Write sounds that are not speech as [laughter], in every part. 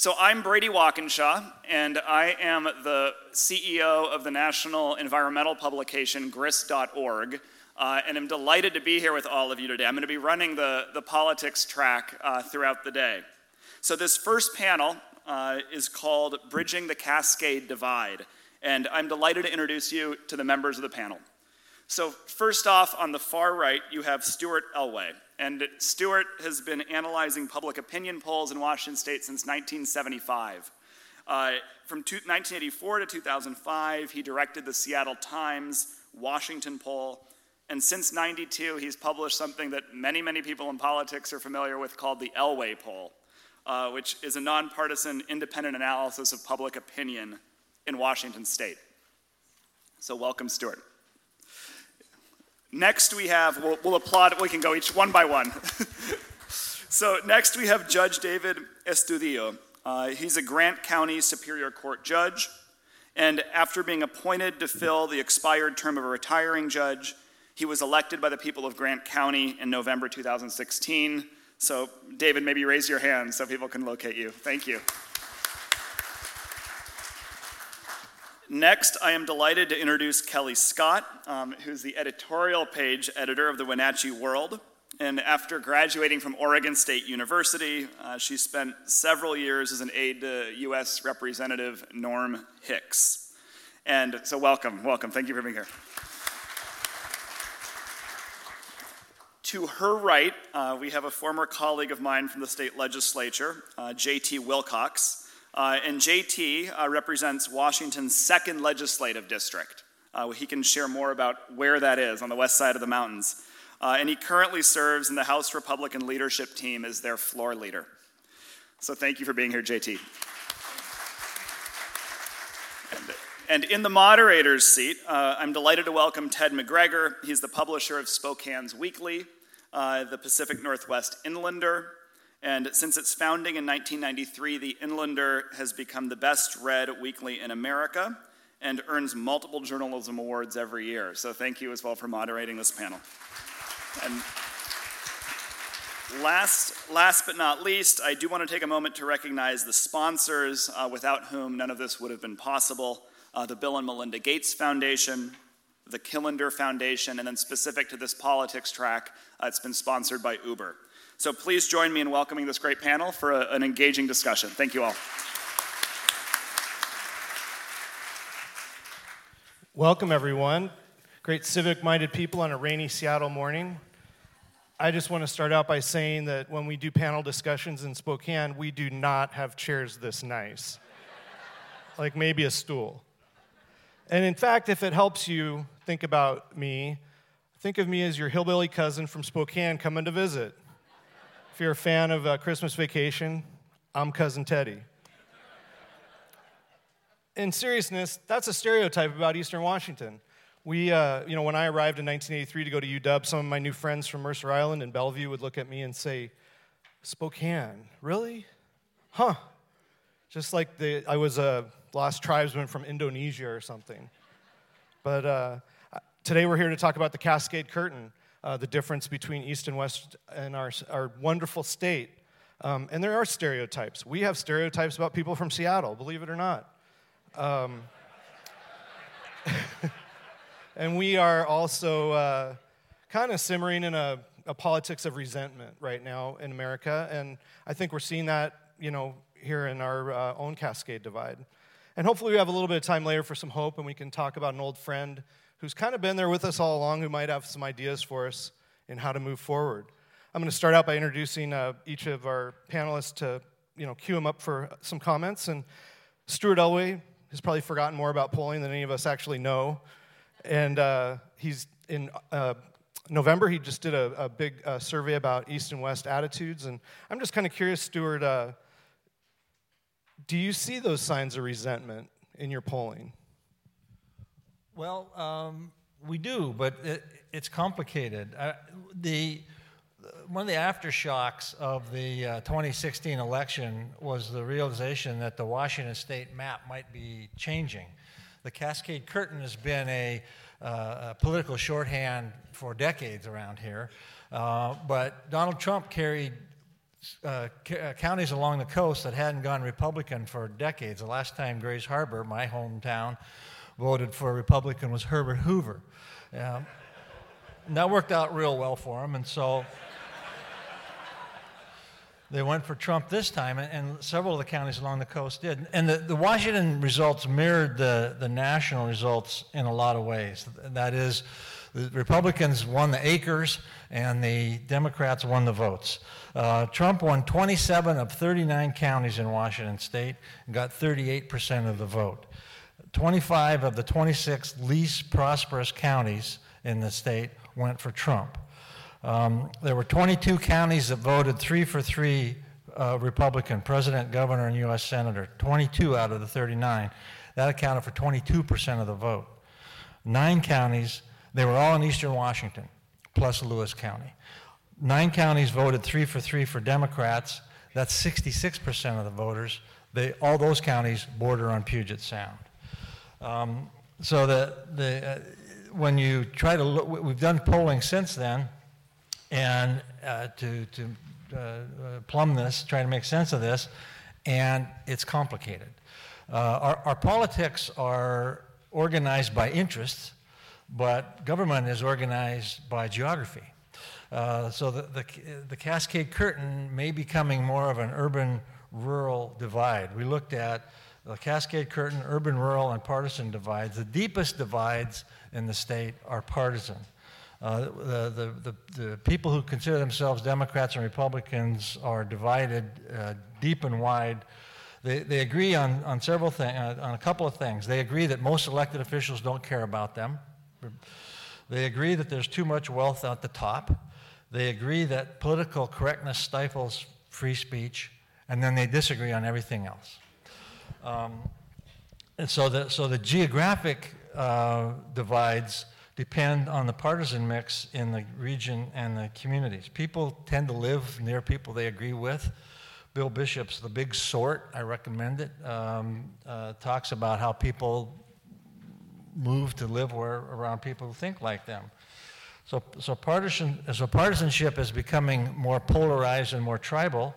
So I'm Brady Walkinshaw, and I am the CEO of the national environmental publication grist.org, uh, and I'm delighted to be here with all of you today. I'm going to be running the, the politics track uh, throughout the day. So this first panel uh, is called Bridging the Cascade Divide, and I'm delighted to introduce you to the members of the panel. So first off, on the far right, you have Stuart Elway. And Stuart has been analyzing public opinion polls in Washington state since 1975. Uh, from 1984 to 2005, he directed the Seattle Times Washington poll. And since 92, he's published something that many, many people in politics are familiar with called the Elway poll, uh, which is a nonpartisan independent analysis of public opinion in Washington state. So, welcome, Stuart. Next, we have, we'll, we'll applaud, we can go each one by one. [laughs] so, next, we have Judge David Estudillo. Uh, he's a Grant County Superior Court judge, and after being appointed to fill the expired term of a retiring judge, he was elected by the people of Grant County in November 2016. So, David, maybe raise your hand so people can locate you. Thank you. Next, I am delighted to introduce Kelly Scott, um, who's the editorial page editor of the Wenatchee World. And after graduating from Oregon State University, uh, she spent several years as an aide to U.S. Representative Norm Dicks. And so, welcome, welcome. Thank you for being here. To her right, uh, we have a former colleague of mine from the state legislature, uh, J.T. Wilcox. Uh, and JT uh, represents Washington's second legislative district. Uh, he can share more about where that is on the west side of the mountains. Uh, and he currently serves in the House Republican leadership team as their floor leader. So thank you for being here, JT. And, and in the moderator's seat, uh, I'm delighted to welcome Ted McGregor. He's the publisher of Spokane's Weekly, uh, the Pacific Northwest Inlander, and since its founding in 1993, the Inlander has become the best read weekly in America and earns multiple journalism awards every year. So thank you as well for moderating this panel. And last, last but not least, I do want to take a moment to recognize the sponsors uh, without whom none of this would have been possible. Uh, the Bill and Melinda Gates Foundation, the Killander Foundation, and then specific to this politics track, uh, it's been sponsored by Uber. So please join me in welcoming this great panel for a, an engaging discussion. Thank you all. Welcome, everyone. Great civic minded people on a rainy Seattle morning. I just want to start out by saying that when we do panel discussions in Spokane, we do not have chairs this nice, like maybe a stool. And in fact, if it helps you think about me, think of me as your hillbilly cousin from Spokane coming to visit. If you're a fan of uh, Christmas Vacation, I'm Cousin Teddy. In seriousness, that's a stereotype about Eastern Washington. We, uh, you know, when I arrived in 1983 to go to UW, some of my new friends from Mercer Island and Bellevue would look at me and say, Spokane, really? Huh. Just like the, I was a lost tribesman from Indonesia or something. But uh, today we're here to talk about the Cascade Curtain uh, the difference between East and West in our, our wonderful state. Um, and there are stereotypes. We have stereotypes about people from Seattle, believe it or not. Um, [laughs] and we are also uh, kind of simmering in a, a, politics of resentment right now in America. And I think we're seeing that, you know, here in our uh, own Cascade Divide. And hopefully we have a little bit of time later for some hope and we can talk about an old friend who's kind of been there with us all along, who might have some ideas for us in how to move forward. I'm going to start out by introducing uh, each of our panelists to, you know, cue them up for some comments. And Stuart Elway has probably forgotten more about polling than any of us actually know. And uh, he's in uh, November, he just did a, a big uh, survey about East and West attitudes. And I'm just kind of curious, Stuart, uh, do you see those signs of resentment in your polling? Well, um, we do, but it, it's complicated. Uh, the one of the aftershocks of the uh, 2016 election was the realization that the Washington state map might be changing. The Cascade Curtain has been a, uh, a political shorthand for decades around here, uh, but Donald Trump carried uh, uh, counties along the coast that hadn't gone Republican for decades. The last time Grays Harbor, my hometown, voted for a Republican was Herbert Hoover. Um, and that worked out real well for him, and so they went for Trump this time, and, and, several of the counties along the coast did. And the, the Washington results mirrored the, the national results in a lot of ways. That is, the Republicans won the acres, and the Democrats won the votes. Uh, Trump won 27 of 39 counties in Washington state and got 38% of the vote. 25 of the 26 least prosperous counties in the state went for Trump. Um, there were 22 counties that voted three for three uh, Republican, president, governor, and U.S. senator. 22 out of the 39. That accounted for 22% of the vote. Nine counties, they were all in eastern Washington, plus Lewis County. Nine counties voted three for three for Democrats. That's 66% of the voters. They, all those counties border on Puget Sound. Um, so the, the, uh, when you try to look, we've done polling since then, and uh, to, to uh, uh, plumb this, try to make sense of this, and it's complicated. Uh, our, our politics are organized by interests, but government is organized by geography. Uh, so the, the, the, Cascade Curtain may be becoming more of an urban rural divide. We looked at the Cascade Curtain, urban rural, and partisan divides. The deepest divides in the state are partisan. Uh, the, the, the, the, people who consider themselves Democrats and Republicans are divided uh, deep and wide. They, they agree on, on several things, uh, on a couple of things. They agree that most elected officials don't care about them. They agree that there's too much wealth at the top. They agree that political correctness stifles free speech, and then they disagree on everything else. Um, and so the, so the geographic uh, divides depend on the partisan mix in the region and the communities. People tend to live near people they agree with. Bill Bishop's The Big Sort, I recommend it, um, uh, talks about how people move to live where, around people who think like them. So, so, partisan, so partisanship is becoming more polarized and more tribal.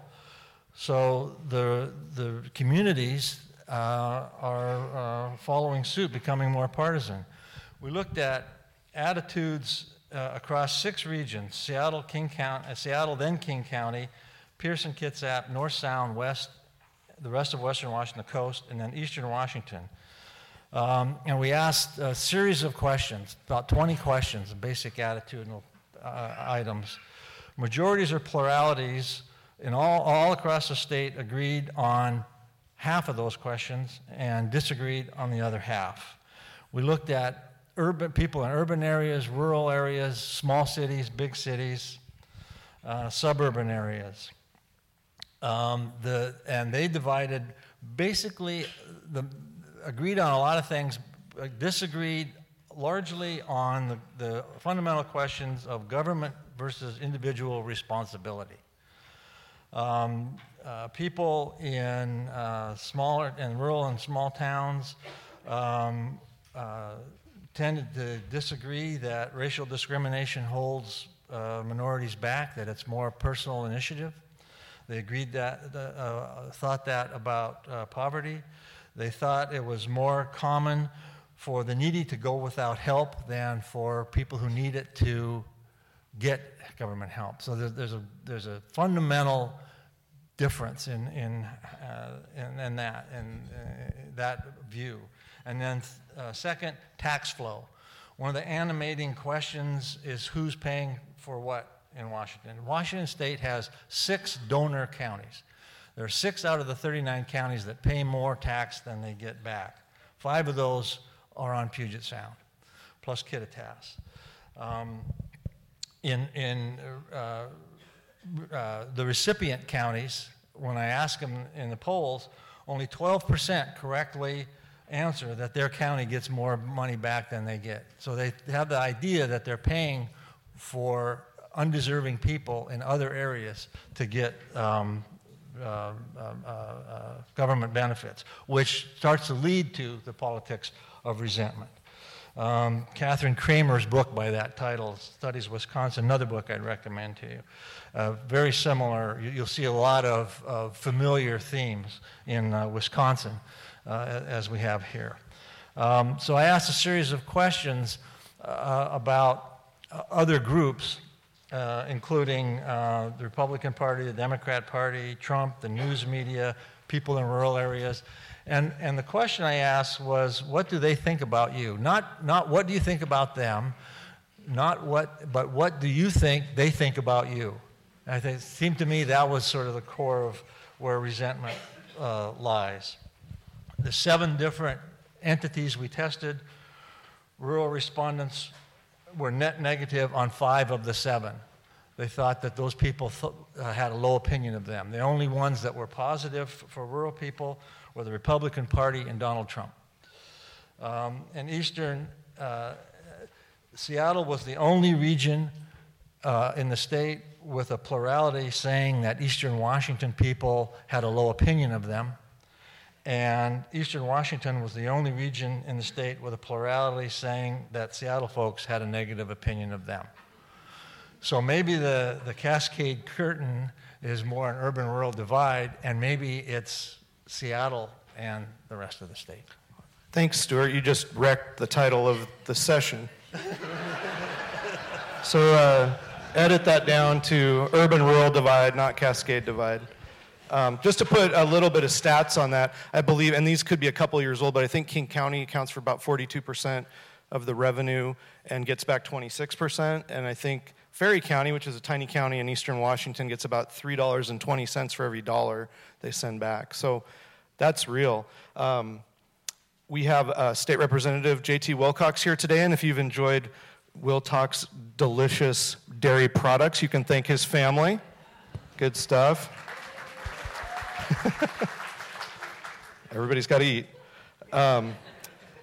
So the, the communities uh, are uh, following suit, becoming more partisan. We looked at attitudes uh, across six regions Seattle, King County, uh, Seattle, then King County, Pearson, Kitsap, North Sound, West, the rest of Western Washington, coast, and then Eastern Washington. Um, and we asked a series of questions, about 20 questions, basic attitudinal uh, items. Majorities or pluralities in all, all across the state agreed on half of those questions and disagreed on the other half. We looked at urban people in urban areas, rural areas, small cities, big cities, uh, suburban areas. Um, the, and they divided basically the, agreed on a lot of things, disagreed largely on the, the fundamental questions of government versus individual responsibility. Um, uh, people in uh, smaller and rural and small towns um, uh, tended to disagree that racial discrimination holds uh, minorities back, that it's more personal initiative. They agreed that, uh, thought that about uh, poverty. They thought it was more common for the needy to go without help than for people who need it to get government help. So there's, there's, a, there's a fundamental difference in, in, uh, in, in, that, in uh, that view. And then, uh, second, tax flow. One of the animating questions is who's paying for what in Washington. Washington state has six donor counties. There are six out of the 39 counties that pay more tax than they get back. Five of those are on Puget Sound, plus Kittitas. Um, in in uh, uh, the recipient counties, when I ask them in the polls, only 12% correctly answer that their county gets more money back than they get. So they have the idea that they're paying for undeserving people in other areas to get um, uh, uh, uh, government benefits, which starts to lead to the politics of resentment. Um, Katherine Cramer's book by that title, Studies Wisconsin, another book I'd recommend to you. Uh, very similar, you, will see a lot of, of familiar themes in uh, Wisconsin uh, as we have here. Um, so I asked a series of questions uh, about uh, other groups, uh, including the Republican Party, the Democrat Party, Trump, the news media, people in rural areas. And, and the question I asked was, what do they think about you? Not, not what do you think about them, not what, but what do you think they think about you? And I think, it seemed to me that was sort of the core of where resentment uh, lies. The seven different entities we tested, rural respondents were net negative on five of the seven. They thought that those people th- uh, had a low opinion of them. The only ones that were positive for rural people were the Republican Party and Donald Trump. Um, in Eastern, uh, Seattle was the only region uh, in the state with a plurality saying that Eastern Washington people had a low opinion of them. And Eastern Washington was the only region in the state with a plurality saying that Seattle folks had a negative opinion of them. So maybe the, the Cascade Curtain is more an urban rural divide, and maybe it's Seattle and the rest of the state. Thanks, Stuart. You just wrecked the title of the session. so uh, edit that down to urban rural divide, not cascade divide. Um, just to put a little bit of stats on that, I believe, and these could be a couple years old, but I think King County accounts for about 42% of the revenue and gets back 26%. And I think Ferry County, which is a tiny county in eastern Washington, gets about $3.20 for every dollar they send back. So that's real. Um, we have uh, State Representative J.T. Wilcox here today, and if you've enjoyed Wilcox's delicious dairy products, you can thank his family. Good stuff. [laughs] Everybody's got to eat. Um,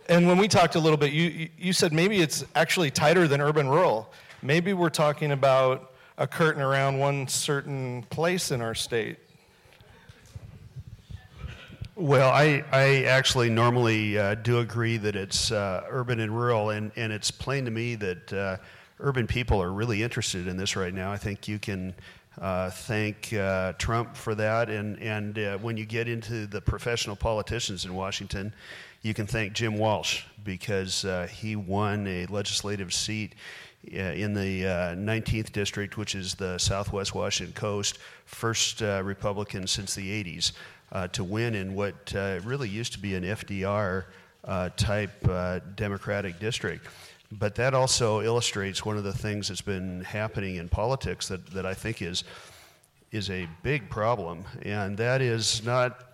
and when we talked a little bit, you, you said maybe it's actually tighter than urban rural. Maybe we're talking about a curtain around one certain place in our state. Well, I, I actually normally uh, do agree that it's uh, urban and rural, and, and it's plain to me that uh, urban people are really interested in this right now. I think you can uh, thank uh, Trump for that, and, and uh, when you get into the professional politicians in Washington, you can thank Jim Walsh because he won a legislative seat in the 19th district, which is the Southwest Washington coast, first Republican since the 80s uh, to win in what uh, really used to be an FDR uh, type uh, Democratic district. But that also illustrates one of the things that's been happening in politics that, that I think is, is a big problem, and that is not.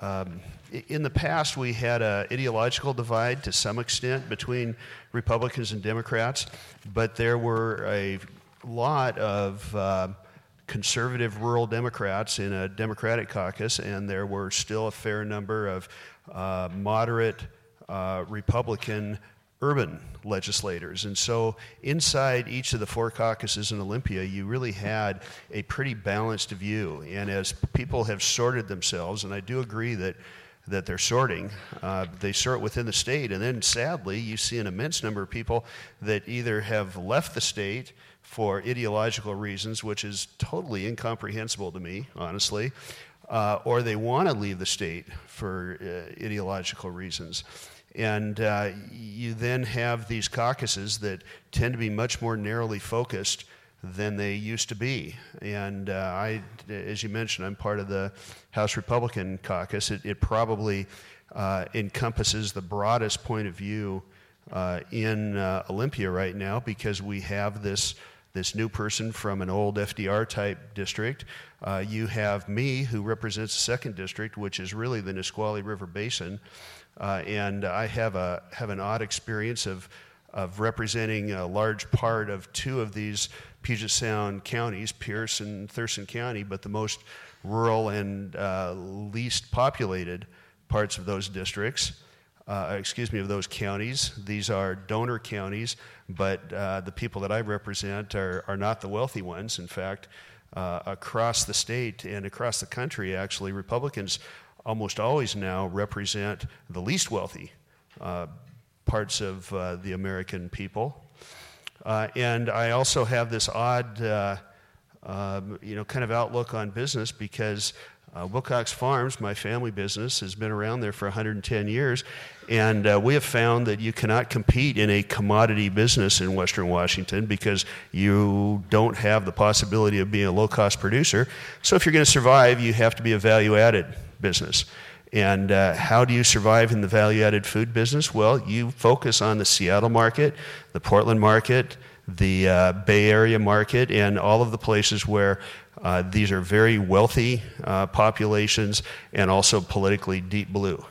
Um, in the past, we had an ideological divide to some extent between Republicans and Democrats, but there were a lot of uh, conservative rural Democrats in a Democratic caucus, and there were still a fair number of uh, moderate uh, Republican urban legislators. And so, inside each of the four caucuses in Olympia, you really had a pretty balanced view. And as people have sorted themselves, and I do agree that. That they're sorting, uh, they sort within the state, and then sadly, you see an immense number of people that either have left the state for ideological reasons, which is totally incomprehensible to me, honestly, uh, or they want to leave the state for uh, ideological reasons. And uh, you then have these caucuses that tend to be much more narrowly focused than they used to be. And uh, I, as you mentioned, I'm part of the House Republican caucus. It, it probably uh, encompasses the broadest point of view uh, in Olympia right now because we have this this new person from an old FDR type district. Uh, you have me, who represents the second district, which is really the Nisqually River Basin. Uh, and I have, a, have an odd experience of, of representing a large part of two of these Puget Sound counties, Pierce and Thurston County, but the most rural and uh, least populated parts of those districts uh, excuse me, of those counties. These are donor counties, but uh, the people that I represent are, are not the wealthy ones. In fact, uh, across the state and across the country, actually, Republicans almost always now represent the least wealthy. Uh, parts of uh, the American people. Uh, and I also have this odd, uh, um, you know, kind of outlook on business because uh, Wilcox Farms, my family business, has been around there for 110 years, and uh, we have found that you cannot compete in a commodity business in Western Washington because you don't have the possibility of being a low cost producer. So, if you're going to survive, you have to be a value added business. And uh, how do you survive in the value added food business? Well, you focus on the Seattle market, the Portland market, the uh, Bay Area market, and all of the places where uh, these are very wealthy uh, populations and also politically deep blue.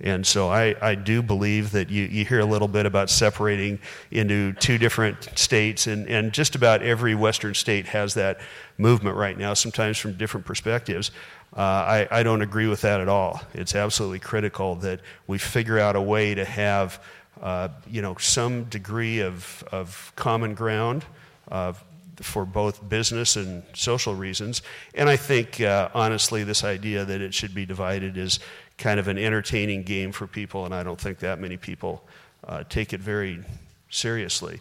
And so I, I do believe that you, you hear a little bit about separating into two different states, and, and just about every Western state has that movement right now, sometimes from different perspectives. Uh, I, I don't agree with that at all. It's absolutely critical that we figure out a way to have uh, you know, some degree of, of common ground uh, for both business and social reasons. And I think, uh, honestly, this idea that it should be divided is kind of an entertaining game for people, and I don't think that many people uh, take it very seriously.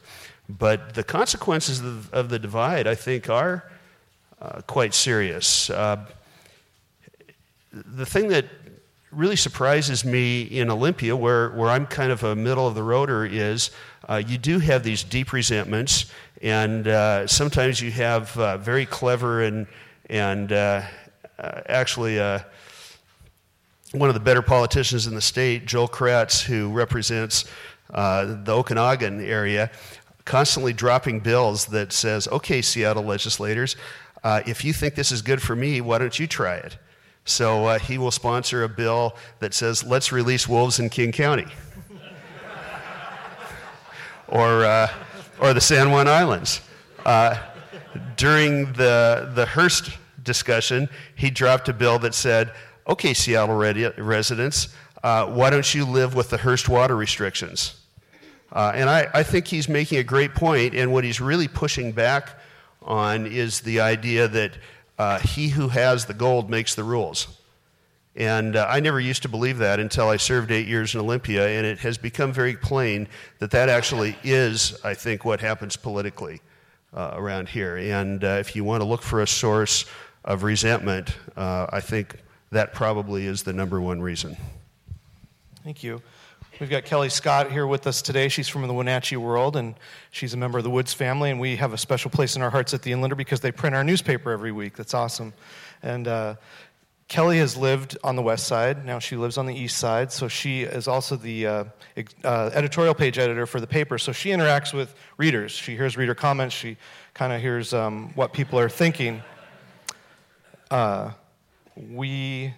But the consequences of, of the divide, I think, are uh, quite serious. The thing that really surprises me in Olympia, where, where I'm kind of a middle of the roader, is uh, you do have these deep resentments, and uh, sometimes you have uh, very clever and, and uh, uh, actually uh, one of the better politicians in the state, Joel Kretz, who represents the Okanogan area, constantly dropping bills that says, okay, Seattle legislators, if you think this is good for me, why don't you try it? So uh, he will sponsor a bill that says, let's release wolves in King County. [laughs] or, uh, or the San Juan Islands. Uh, during the, the Hirst discussion, he dropped a bill that said, okay, Seattle residents, uh, why don't you live with the Hirst water restrictions? Uh, and I, I think he's making a great point, and what he's really pushing back on is the idea that uh, he who has the gold makes the rules. And uh, I never used to believe that until I served eight years in Olympia, and it has become very plain that that actually is, I think, what happens politically uh, around here. And uh, if you want to look for a source of resentment, uh, I think that probably is the number one reason. Thank you. We've got Kelly Scott here with us today. She's from the Wenatchee world, and she's a member of the Woods family. And we have a special place in our hearts at the Inlander because they print our newspaper every week. That's awesome. And uh, Kelly has lived on the west side. Now she lives on the east side. So she is also the uh, uh, editorial page editor for the paper. So she interacts with readers. She hears reader comments. She kind of hears um, what people are thinking. Uh, we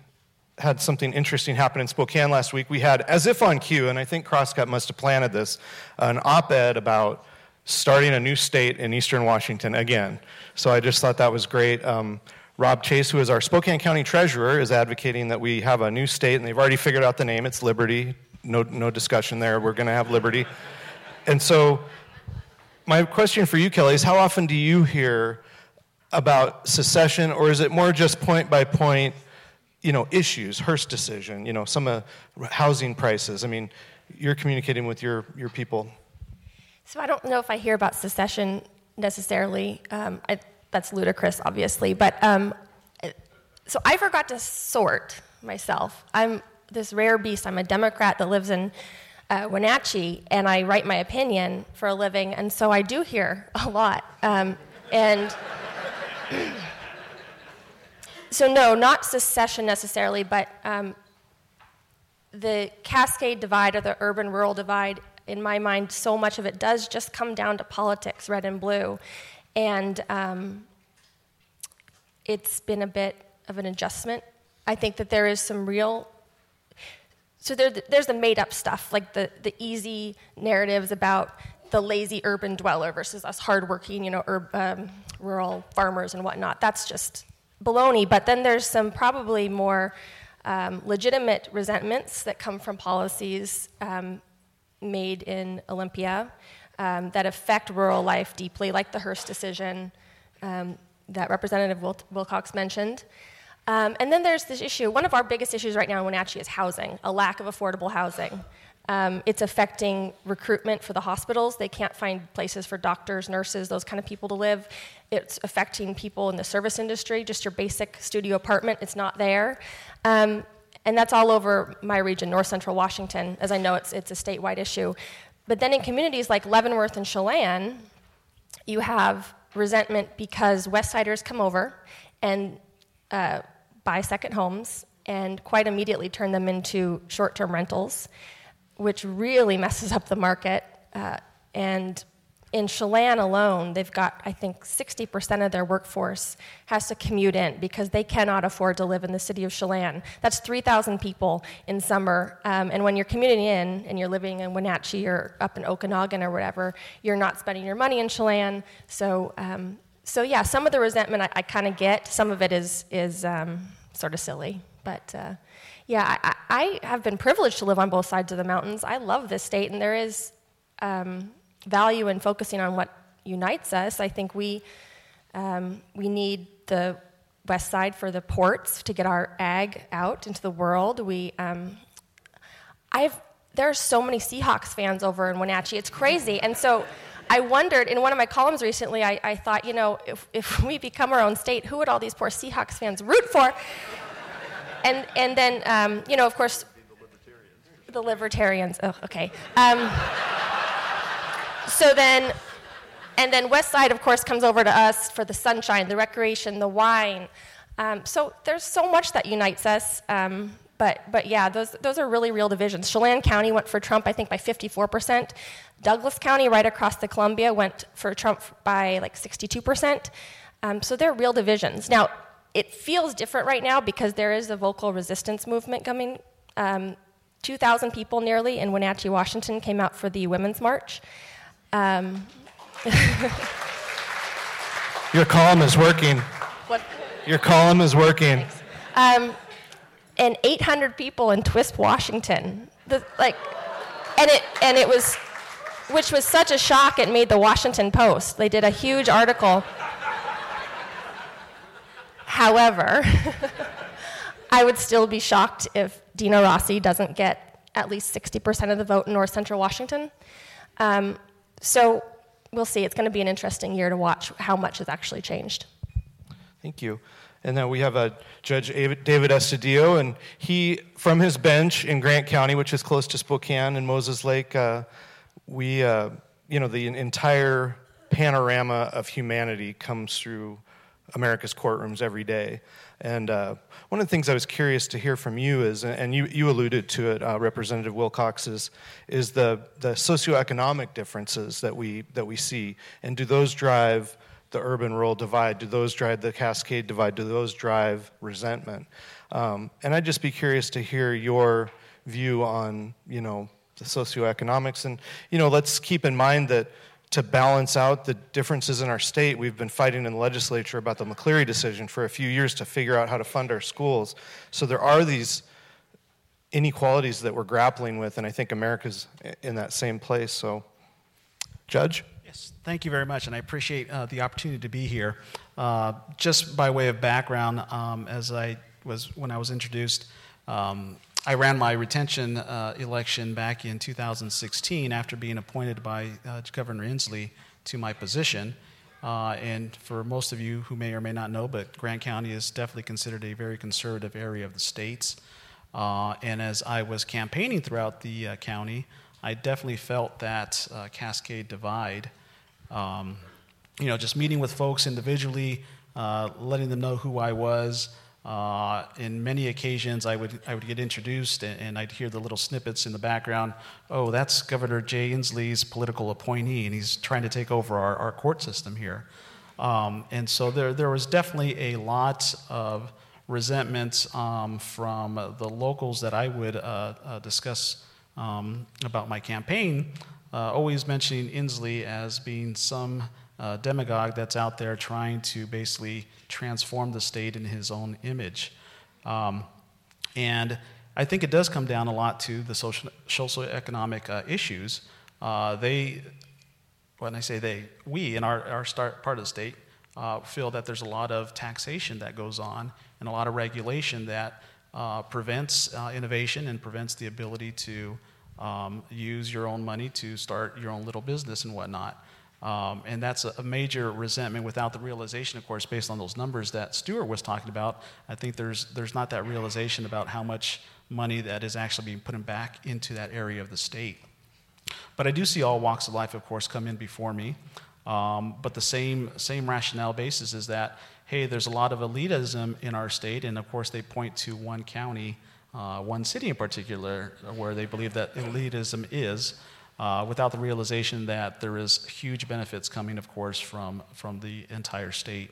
had something interesting happen in Spokane last week. We had, as if on cue, and I think Crosscut must have planted this, an op ed about starting a new state in eastern Washington again. So I just thought that was great. Um, Rob Chase, who is our Spokane County Treasurer, is advocating that we have a new state, and they've already figured out the name. It's Liberty. No, no discussion there. We're going to have Liberty. And so, my question for you, Kelly, is how often do you hear about secession, or is it more just point by point? You know, issues, Hirst decision, you know, some uh, housing prices. I mean, you're communicating with your, your people. So I don't know if I hear about secession necessarily. Um, I, that's ludicrous, obviously. But um, so I forgot to sort myself. I'm this rare beast. I'm a Democrat that lives in uh, Wenatchee, and I write my opinion for a living, and so I do hear a lot. Um, and so no, not secession necessarily, but um, the Cascade divide or the urban rural divide, in my mind, so much of it does just come down to politics, red and blue. And um, it's been a bit of an adjustment. I think that there is some real. So there, there's the made up stuff, like the, the easy narratives about the lazy urban dweller versus us hardworking, you know, urb, um, rural farmers and whatnot. That's just baloney, but then there's some probably more um, legitimate resentments that come from policies um, made in Olympia um, that affect rural life deeply, like the Hirst decision um, that Representative Wil- Wilcox mentioned. Um, and then there's this issue. One of our biggest issues right now in Wenatchee is housing, a lack of affordable housing. Um, it's affecting recruitment for the hospitals. They can't find places for doctors, nurses, those kind of people to live. It's affecting people in the service industry, just your basic studio apartment, it's not there. Um, and that's all over my region, north central Washington, as I know it's, it's a statewide issue. But then in communities like Leavenworth and Chelan, you have resentment because Westsiders come over and uh, buy second homes and quite immediately turn them into short term rentals which really messes up the market. Uh, and in Chelan alone, they've got, I think, 60% of their workforce has to commute in because they cannot afford to live in the city of Chelan. That's 3,000 people in summer. Um, and when you're commuting in and you're living in Wenatchee or up in Okanogan or whatever, you're not spending your money in Chelan. So, um, so yeah, some of the resentment I, I kind of get. Some of it is, is um, sort of silly. But uh, yeah, I, I, have been privileged to live on both sides of the mountains. I love this state, and there is um, value in focusing on what unites us. I think we, um, we need the west side for the ports to get our ag out into the world. We, um, I've, there are so many Seahawks fans over in Wenatchee. It's crazy. And so I wondered in one of my columns recently, I, I thought, you know, if, if we become our own state, who would all these poor Seahawks fans root for? and, and then, um, you know, of course, the libertarians. The Oh, okay. Um, so then, and then West Side, of course, comes over to us for the sunshine, the recreation, the wine. Um, so there's so much that unites us. Um, but, but yeah, those, those are really real divisions. Chelan County went for Trump, I think, by 54%. Douglas County, right across the Columbia, went for Trump by like 62%. Um, so they're real divisions. Now, it feels different right now because there is a vocal resistance movement coming. Um, 2,000 people nearly in Wenatchee, Washington came out for the Women's March. Um, [laughs] Your column is working. What? Your column is working. Um, and 800 people in Twisp, Washington. The, like, and it, and it was, which was such a shock, it made the Washington Post. They did a huge article However, [laughs] I would still be shocked if Dino Rossi doesn't get at least 60% of the vote in North Central Washington. Um, so we'll see. It's going to be an interesting year to watch how much has actually changed. Thank you. And then we have a Judge David Estudillo, and he, from his bench in Grant County, which is close to Spokane and Moses Lake, uh, we, uh, you know, the entire panorama of humanity comes through America's courtrooms every day. And uh, one of the things I was curious to hear from you is, and you, you alluded to it, uh, Representative Wilcox, is, is the, the socioeconomic differences that we, that we see. And do those drive the urban rural divide? Do those drive the cascade divide? Do those drive resentment? Um, and I'd just be curious to hear your view on, you know, the socioeconomics. And, you know, let's keep in mind that to balance out the differences in our state. We've been fighting in the legislature about the McCleary decision for a few years to figure out how to fund our schools. So there are these inequalities that we're grappling with, and I think America's in that same place. So, Judge? Yes, thank you very much, and I appreciate uh, the opportunity to be here. Uh, just by way of background, um, as I was when I was introduced, um, I ran my retention uh, election back in 2016 after being appointed by uh, Governor Inslee to my position. Uh, and for most of you who may or may not know, but Grant County is definitely considered a very conservative area of the states. Uh, and as I was campaigning throughout the uh, county, I definitely felt that uh, cascade divide. Um, you know, just meeting with folks individually, letting them know who I was. Uh, in many occasions, I would, I would get introduced and, and, I'd hear the little snippets in the background. Oh, that's Governor Jay Inslee's political appointee, and he's trying to take over our, our court system here. Um, and so there, there was definitely a lot of resentment um, from the locals that I would uh, uh, discuss um, about my campaign, uh, always mentioning Inslee as being some uh, demagogue that's out there trying to basically transform the state in his own image. Um, and I think it does come down a lot to the social, socioeconomic uh, issues. Uh, they, when I say they, we in our, our start, part of the state uh, feel that there's a lot of taxation that goes on and a lot of regulation that uh, prevents uh, innovation and prevents the ability to um, use your own money to start your own little business and whatnot. Um, and that's a, major resentment without the realization, of course, based on those numbers that Stuart was talking about. I think there's, there's not that realization about how much money that is actually being put back into that area of the state. But I do see all walks of life, of course, come in before me. Um, but the same, same rationale basis is that, hey, there's a lot of elitism in our state, and of course, they point to one county, uh, one city in particular, where they believe that elitism is uh, without the realization that there is huge benefits coming, of course, from, from the entire state.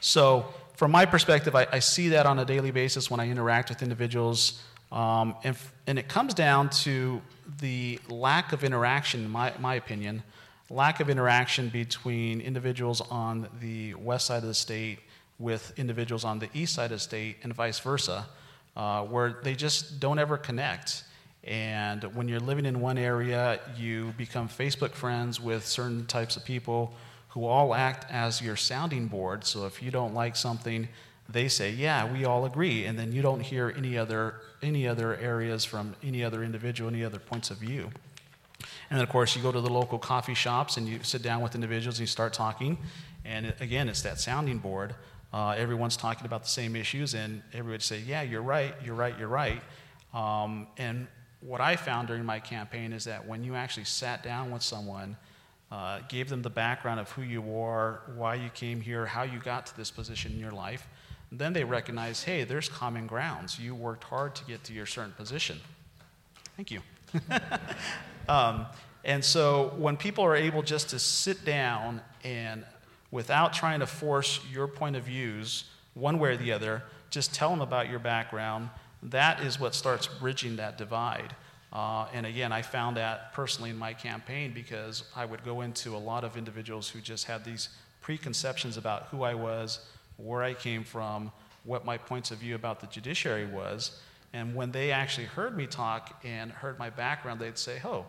So, from my perspective, I, I see that on a daily basis when I interact with individuals, um, and, and it comes down to the lack of interaction, in my, my opinion, lack of interaction between individuals on the west side of the state with individuals on the east side of the state, and vice versa, uh, where they just don't ever connect. And when you're living in one area, you become Facebook friends with certain types of people who all act as your sounding board. So if you don't like something, they say, "Yeah, we all agree," and then you don't hear any other any other areas from any other individual, any other points of view. And then, of course, you go to the local coffee shops and you sit down with individuals and you start talking. And again, it's that sounding board. Uh, everyone's talking about the same issues, and everybody say, "Yeah, you're right. You're right. You're right." Um, and what I found during my campaign is that when you actually sat down with someone, uh, gave them the background of who you are, why you came here, how you got to this position in your life, then they recognize, hey, there's common grounds. You worked hard to get to your certain position. Thank you. [laughs] um, and so when people are able just to sit down and without trying to force your point of views one way or the other, just tell them about your background, that is what starts bridging that divide. Uh, and again, I found that personally in my campaign because I would go into a lot of individuals who just had these preconceptions about who I was, where I came from, what my points of view about the judiciary was. And when they actually heard me talk and heard my background, they'd say, oh,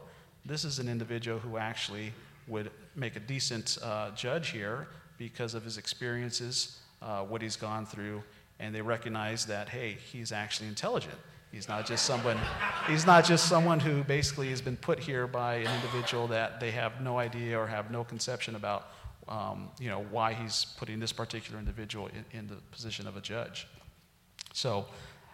this is an individual who actually would make a decent uh, judge here because of his experiences, uh, what he's gone through, and they recognize that, hey, he's actually intelligent. He's not just someone, he's not just someone who basically has been put here by an individual that they have no idea or have no conception about, um, you know, why he's putting this particular individual in, in, the position of a judge. So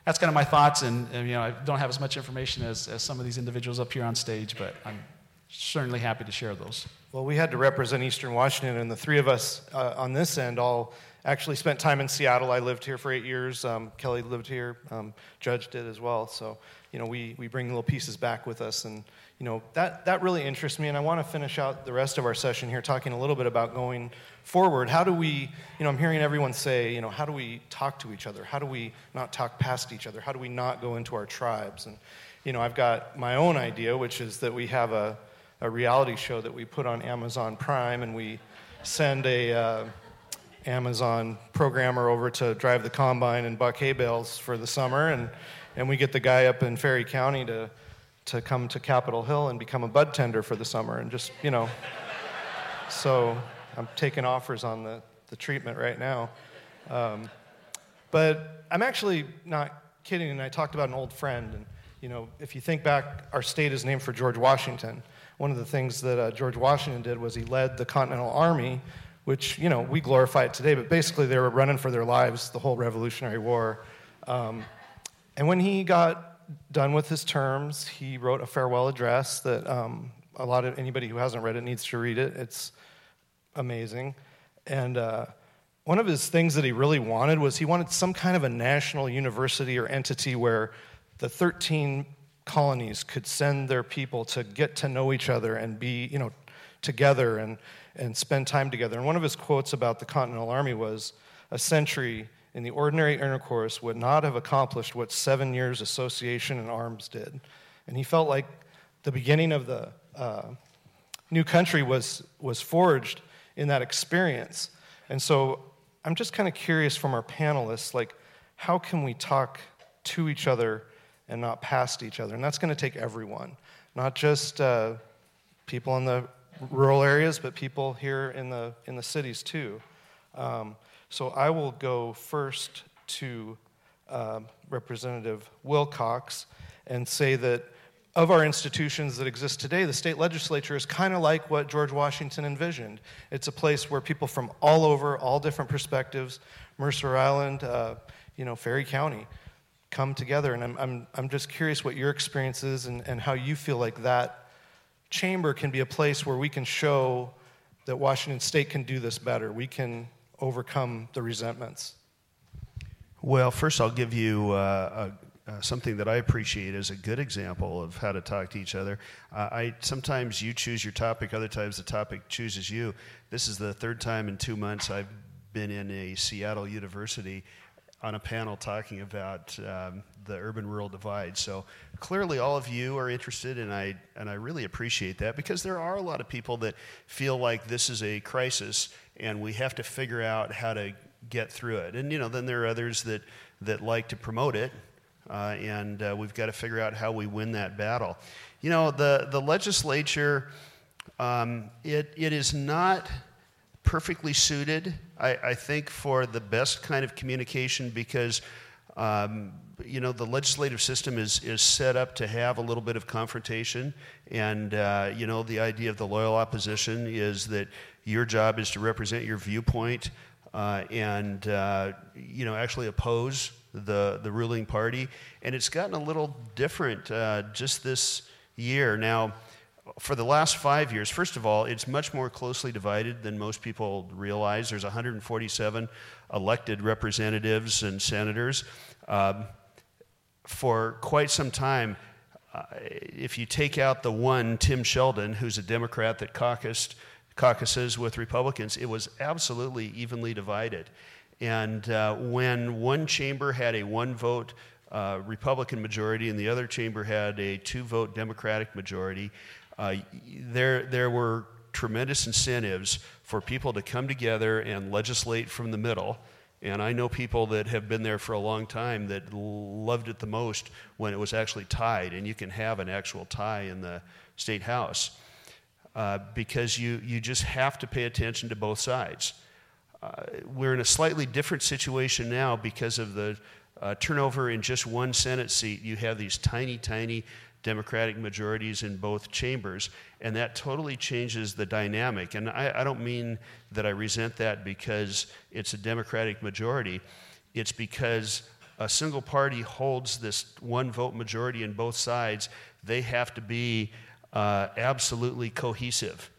that's kind of my thoughts, and, and, you know, I don't have as much information as, as some of these individuals up here on stage, but I'm certainly happy to share those. Well, we had to represent Eastern Washington, and the three of us uh, on this end all actually spent time in Seattle. I lived here for eight years. Um, Kelly lived here. Um, Judge did as well. So, you know, we, we bring little pieces back with us. And, you know, that, that really interests me. And I want to finish out the rest of our session here talking a little bit about going forward. How do we, you know, I'm hearing everyone say, you know, how do we talk to each other? How do we not talk past each other? How do we not go into our tribes? And, you know, I've got my own idea, which is that we have a, a reality show that we put on Amazon Prime and we send a, uh, Amazon programmer over to drive the combine and buck hay bales for the summer, and, and we get the guy up in Ferry County to, to come to Capitol Hill and become a bud tender for the summer, and just, you know. so I'm taking offers on the, the treatment right now. Um, but I'm actually not kidding, and I talked about an old friend, and, you know, if you think back, our state is named for George Washington. One of the things that uh, George Washington did was he led the Continental Army which, you know, we glorify it today, but basically they were running for their lives the whole Revolutionary War. Um, and when he got done with his terms, he wrote a farewell address that um, a lot of anybody who hasn't read it needs to read it. It's amazing. And uh, one of his things that he really wanted was he wanted some kind of a national university or entity where the 13 colonies could send their people to get to know each other and be, you know, together and and spend time together. And one of his quotes about the Continental Army was A century in the ordinary intercourse would not have accomplished what seven years' association in arms did. And he felt like the beginning of the uh, new country was, was forged in that experience. And so I'm just kind of curious from our panelists, like, how can we talk to each other and not past each other? And that's going to take everyone, not just uh, people in the rural areas, but people here in the, in the cities too. Um, so I will go first to uh, Representative Wilcox and say that of our institutions that exist today, the state legislature is kind of like what George Washington envisioned. It's a place where people from all over, all different perspectives, Mercer Island, uh, you know, Ferry County, come together. And I'm, I'm, I'm just curious what your experience is and, and how you feel like that chamber can be a place where we can show that Washington State can do this better. We can overcome the resentments. Well, first, I'll give you uh, a uh, something that I appreciate as a good example of how to talk to each other. Uh, I sometimes you choose your topic, other times the topic chooses you. This is the third time in two months I've been in a Seattle University on a panel talking about um, the urban-rural divide. So clearly, all of you are interested, and I and I really appreciate that because there are a lot of people that feel like this is a crisis, and we have to figure out how to get through it. And you know, then there are others that that like to promote it uh, and uh, we've got to figure out how we win that battle. You know, the, the legislature, um, it, it is not perfectly suited, I, I, think, for the best kind of communication because, um, you know, the legislative system is, is set up to have a little bit of confrontation. And, uh, you know, the idea of the loyal opposition is that your job is to represent your viewpoint uh, and, uh, you know, actually oppose the, the ruling party. And it's gotten a little different uh, just this year. Now, for the last five years, first of all, it's much more closely divided than most people realize. There's 147 elected representatives and senators. Um, for quite some time, uh, if you take out the one, Tim Sheldon, who's a Democrat that caucused, caucuses with Republicans, it was absolutely evenly divided. And uh, when one chamber had a one vote uh, Republican majority and the other chamber had a two vote Democratic majority, uh, there, there were tremendous incentives for people to come together and legislate from the middle. And I know people that have been there for a long time that loved it the most when it was actually tied, and you can have an actual tie in the state house uh, because you, you just have to pay attention to both sides. Uh, we're in a slightly different situation now because of the uh, turnover in just one Senate seat. You have these tiny, tiny Democratic majorities in both chambers, and that totally changes the dynamic. And I, I don't mean that I resent that because it's a Democratic majority, it's because a single party holds this one vote majority in both sides. They have to be uh, absolutely cohesive.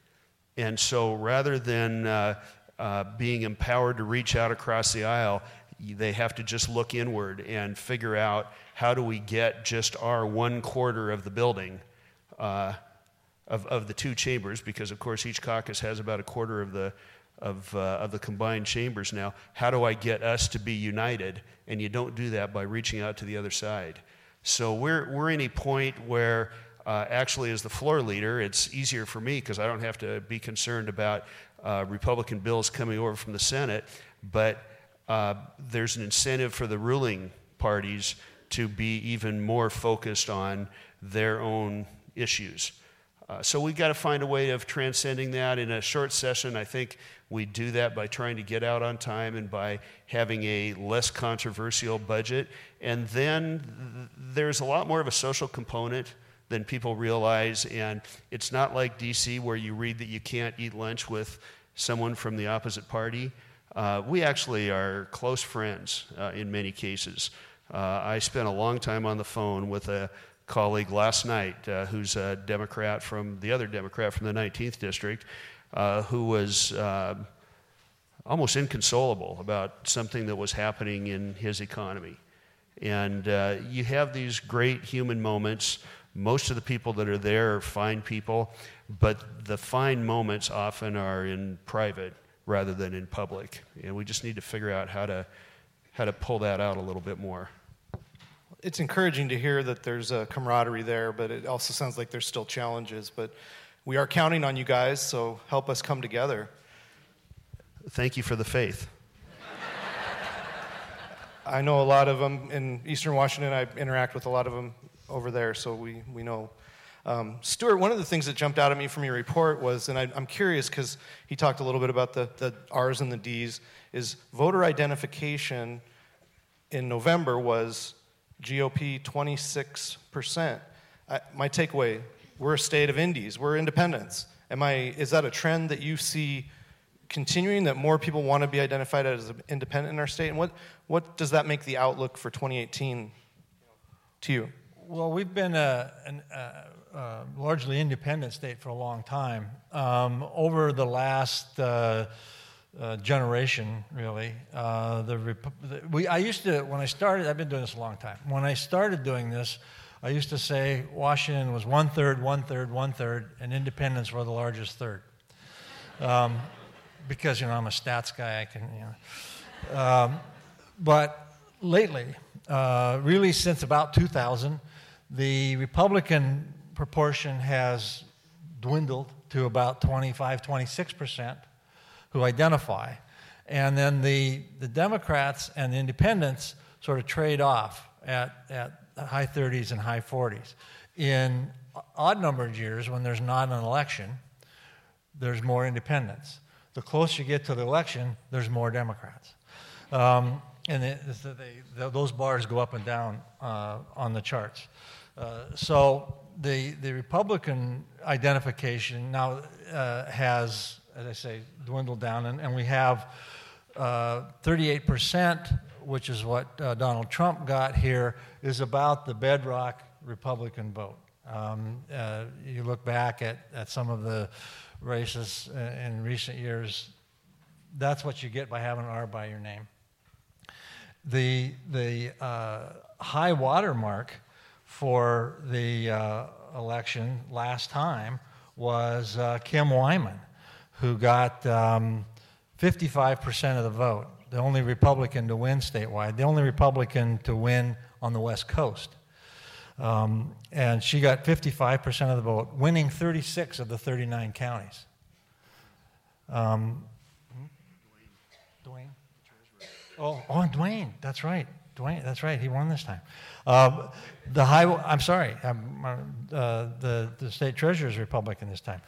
And so rather than uh, uh, being empowered to reach out across the aisle, they have to just look inward and figure out how do we get just our one quarter of the building uh, of, of the two chambers, because of course each caucus has about a quarter of the, of, uh, of the combined chambers now. How do I get us to be united? And you don't do that by reaching out to the other side. So we're, we're in a point where uh, actually, as the floor leader, it's easier for me because I don't have to be concerned about uh, Republican bills coming over from the Senate, but uh, there's an incentive for the ruling parties to be even more focused on their own issues. Uh, so we've got to find a way of transcending that. In a short session, I think we do that by trying to get out on time and by having a less controversial budget. And then th- there's a lot more of a social component than people realize. And it's not like DC where you read that you can't eat lunch with someone from the opposite party. Uh, we actually are close friends uh, in many cases. Uh, I spent a long time on the phone with a colleague last night uh, who's a Democrat from the other Democrat from the 19th district uh, who was uh, almost inconsolable about something that was happening in his economy. And you have these great human moments most of the people that are there are fine people, but the fine moments often are in private rather than in public. And we just need to figure out how to, how to pull that out a little bit more. It's encouraging to hear that there's a camaraderie there, but it also sounds like there's still challenges. But we are counting on you guys, so help us come together. Thank you for the faith. I know a lot of them in Eastern Washington. I interact with a lot of them over there, so we, we know. Um, Stuart, one of the things that jumped out at me from your report was, and I, am curious because he talked a little bit about the, the R's and the D's, is voter identification in November was GOP 26%. I, my takeaway we're a state of indies, we're independents. Am I, is that a trend that you see continuing, that more people want to be identified as independent in our state? And what, what does that make the outlook for 2018 to you? Well, we've been a, an, a, a largely independent state for a long time. Um, over the last uh, uh, generation, really, uh, the, the, we, I used to, when I started, I've been doing this a long time. When I started doing this, I used to say Washington was one third, one third, one third, and independents were the largest third. Um, because, you know, I'm a stats guy, I can, you know. Um, but lately, uh, really since about 2000, the Republican proportion has dwindled to about 25, 26% who identify. And then the, the Democrats and the independents sort of trade off at, at high 30s and high 40s. In odd numbered years, when there's not an election, there's more independents. The closer you get to the election, there's more Democrats. Um, and they, they, those bars go up and down uh, on the charts. Uh, so the, the Republican identification now uh, has, as I say, dwindled down, and, and we have 38% uh, which is what uh, Donald Trump got here, is about the bedrock Republican vote. Um, uh, you look back at, at some of the races in recent years, that's what you get by having an R by your name. The, the uh, high water mark for the uh, election last time was uh, Kim Wyman, who got um, 55% of the vote the only Republican to win statewide, the only Republican to win on the West Coast. Um, and she got 55% of the vote, winning 36 of the 39 counties. Um, Duane? Oh, oh, Duane, that's right. Duane, that's right. He won this time. Uh, the high, I'm sorry, I'm, uh, the, the state treasurer is Republican this time.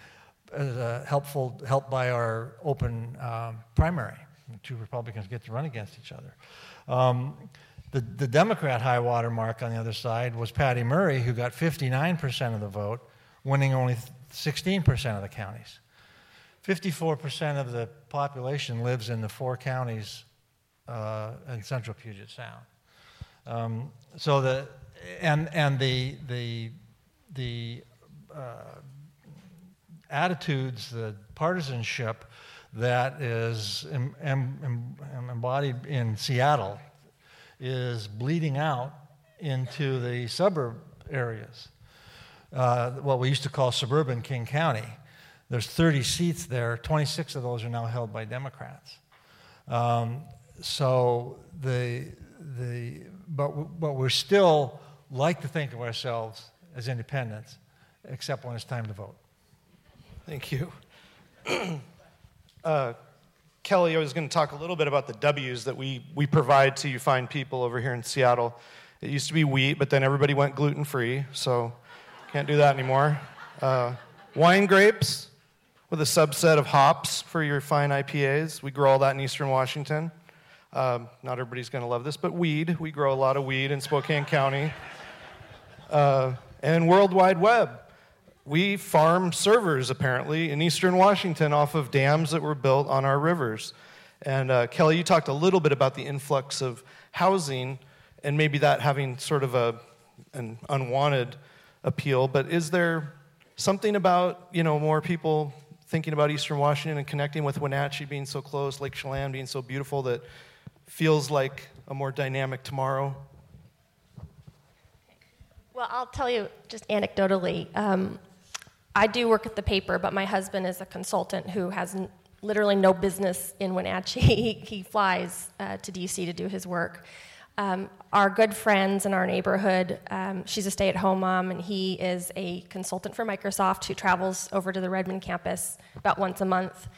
Uh, helpful, helped by our open um, primary two Republicans get to run against each other. Um, the, the Democrat high water mark on the other side was Patty Murray, who got 59% of the vote, winning only 16% of the counties. 54% of the population lives in the four counties uh, in central Puget Sound. Um, so the and and the the the uh, attitudes, the partisanship that is em, em, em, embodied in Seattle is bleeding out into the suburb areas, uh, what we used to call suburban King County. There's 30 seats there, 26 of those are now held by Democrats. Um, so the, the, but, but we're still like to think of ourselves as independents, except when it's time to vote. Thank you. [clears throat] Uh, Kelly, I was going to talk a little bit about the W's that we, we provide to you fine people over here in Seattle. It used to be wheat, but then everybody went gluten free, so can't do that anymore. Uh, wine grapes with a subset of hops for your fine IPAs. We grow all that in eastern Washington. Um, not everybody's going to love this, but weed. We grow a lot of weed in Spokane County. Uh, and World Wide Web we farm servers apparently in eastern Washington off of dams that were built on our rivers. And uh, Kelly, you talked a little bit about the influx of housing and maybe that having sort of a, an unwanted appeal. But is there something about you know more people thinking about Eastern Washington and connecting with Wenatchee being so close, Lake Chelan being so beautiful that feels like a more dynamic tomorrow? Well, I'll tell you just anecdotally. Um, I do work at the paper, but my husband is a consultant who has n- literally no business in Wenatchee. [laughs] he, he flies uh, to DC to do his work. Um, our good friends in our neighborhood, um, she's a stay at home mom, and he is a consultant for Microsoft who travels over to the Redmond campus about once a month.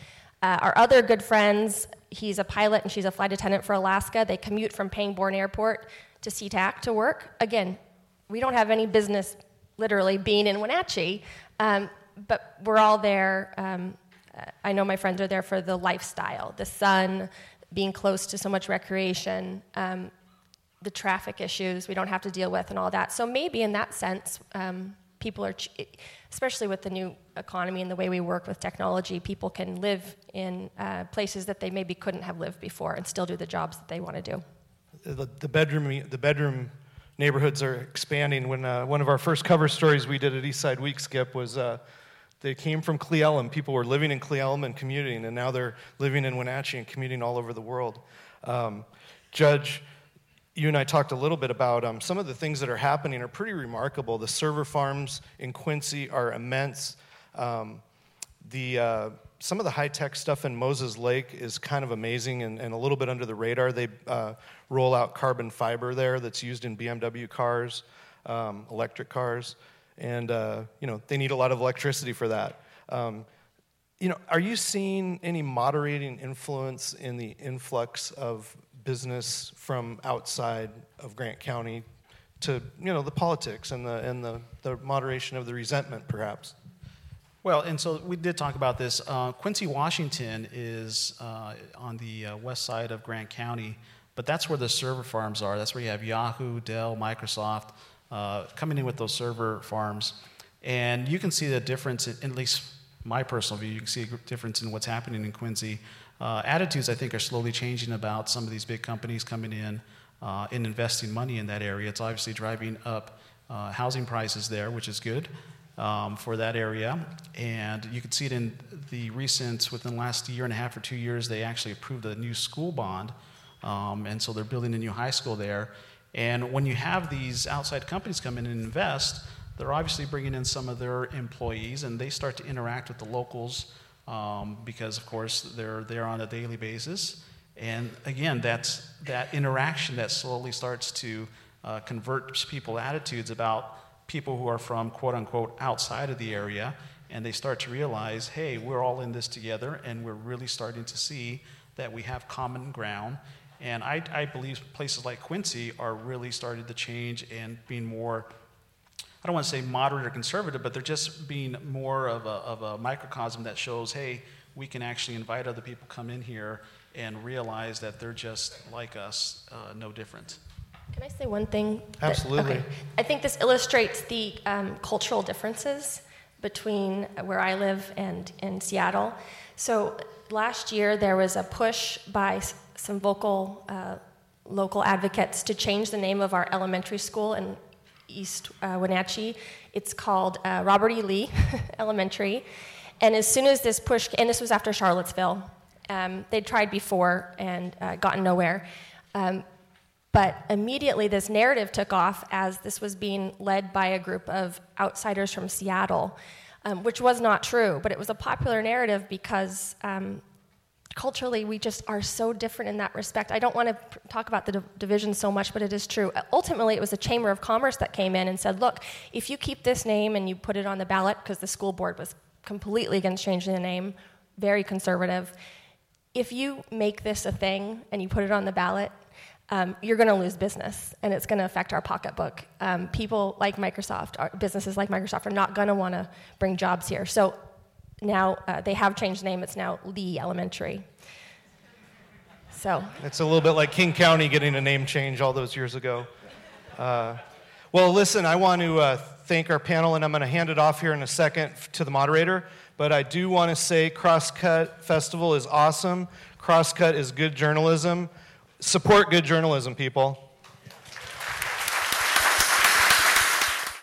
Uh, our other good friends, he's a pilot and she's a flight attendant for Alaska. They commute from Pangborn Airport to SeaTac to work. Again, we don't have any business literally being in Wenatchee, um, but we're all there. Um, I know my friends are there for the lifestyle, the sun, being close to so much recreation, um, the traffic issues we don't have to deal with, and all that. So maybe in that sense, um, people are, especially with the new economy and the way we work with technology, people can live in uh, places that they maybe couldn't have lived before and still do the jobs that they want to do. The, the bedroom, the bedroom neighborhoods are expanding. When uh, one of our first cover stories we did at Eastside Week, Skip, was uh, they came from Cle Elum. People were living in Cle Elum and commuting, and now they're living in Wenatchee and commuting all over the world. Um, Judge, you and I talked a little bit about um, some of the things that are happening are pretty remarkable. The server farms in Quincy are immense. Um, the, uh, some of the high tech stuff in Moses Lake is kind of amazing and, and a little bit under the radar. They uh, roll out carbon fiber there that's used in BMW cars, um, electric cars, and uh, you know they need a lot of electricity for that. Um, you know, are you seeing any moderating influence in the influx of business from outside of Grant County to you know the politics and the and the, the moderation of the resentment perhaps well and so we did talk about this. Uh, quincy washington is uh, on the uh, west side of grant county but that's where the server farms are. That's where you have yahoo dell microsoft uh, coming in with those server farms. And you can see the difference at least my personal view you can see a difference in what's happening in quincy. Uh, attitudes, I think, are slowly changing about some of these big companies coming in uh, and investing money in that area. It's obviously driving up housing prices there, which is good um, for that area. And you can see it in the recent, within the last year and a half or two years, they actually approved a new school bond. Um, and so they're building a new high school there. And when you have these outside companies come in and invest, they're obviously bringing in some of their employees and they start to interact with the locals um, because, of course, they're there on a daily basis. And again, that's that interaction that slowly starts to uh, convert people's attitudes about people who are from quote unquote outside of the area. And they start to realize, hey, we're all in this together, and we're really starting to see that we have common ground. And I, I believe places like Quincy are really starting to change and being more I don't want to say moderate or conservative, but they're just being more of a, of a microcosm that shows, hey, we can actually invite other people come in here and realize that they're just like us, uh, no different. Can I say one thing? That, Absolutely. Okay. I think this illustrates the um, cultural differences between where I live and in Seattle. So last year there was a push by some vocal uh, local advocates to change the name of our elementary school in East uh, Wenatchee. It's called uh, Robert E. Lee [laughs] Elementary. And as soon as this push, and this was after Charlottesville, um, they'd tried before and uh, gotten nowhere. Um, but immediately this narrative took off as this was being led by a group of outsiders from Seattle, um, which was not true. But it was a popular narrative because um, culturally we just are so different in that respect i don't want to talk about the division so much but it is true ultimately it was the chamber of commerce that came in and said look if you keep this name and you put it on the ballot because the school board was completely against changing the name very conservative if you make this a thing and you put it on the ballot um, you're going to lose business and it's going to affect our pocketbook. Um, people like Microsoft, businesses like Microsoft, are not going to want to bring jobs here. So now uh, they have changed the name. It's now Lee Elementary. So it's a little bit like King County getting a name change all those years ago. Uh, well, listen, I want to uh, thank our panel, and I'm going to hand it off here in a second to the moderator. But I do want to say Crosscut Festival is awesome. Crosscut is good journalism. Support good journalism, people.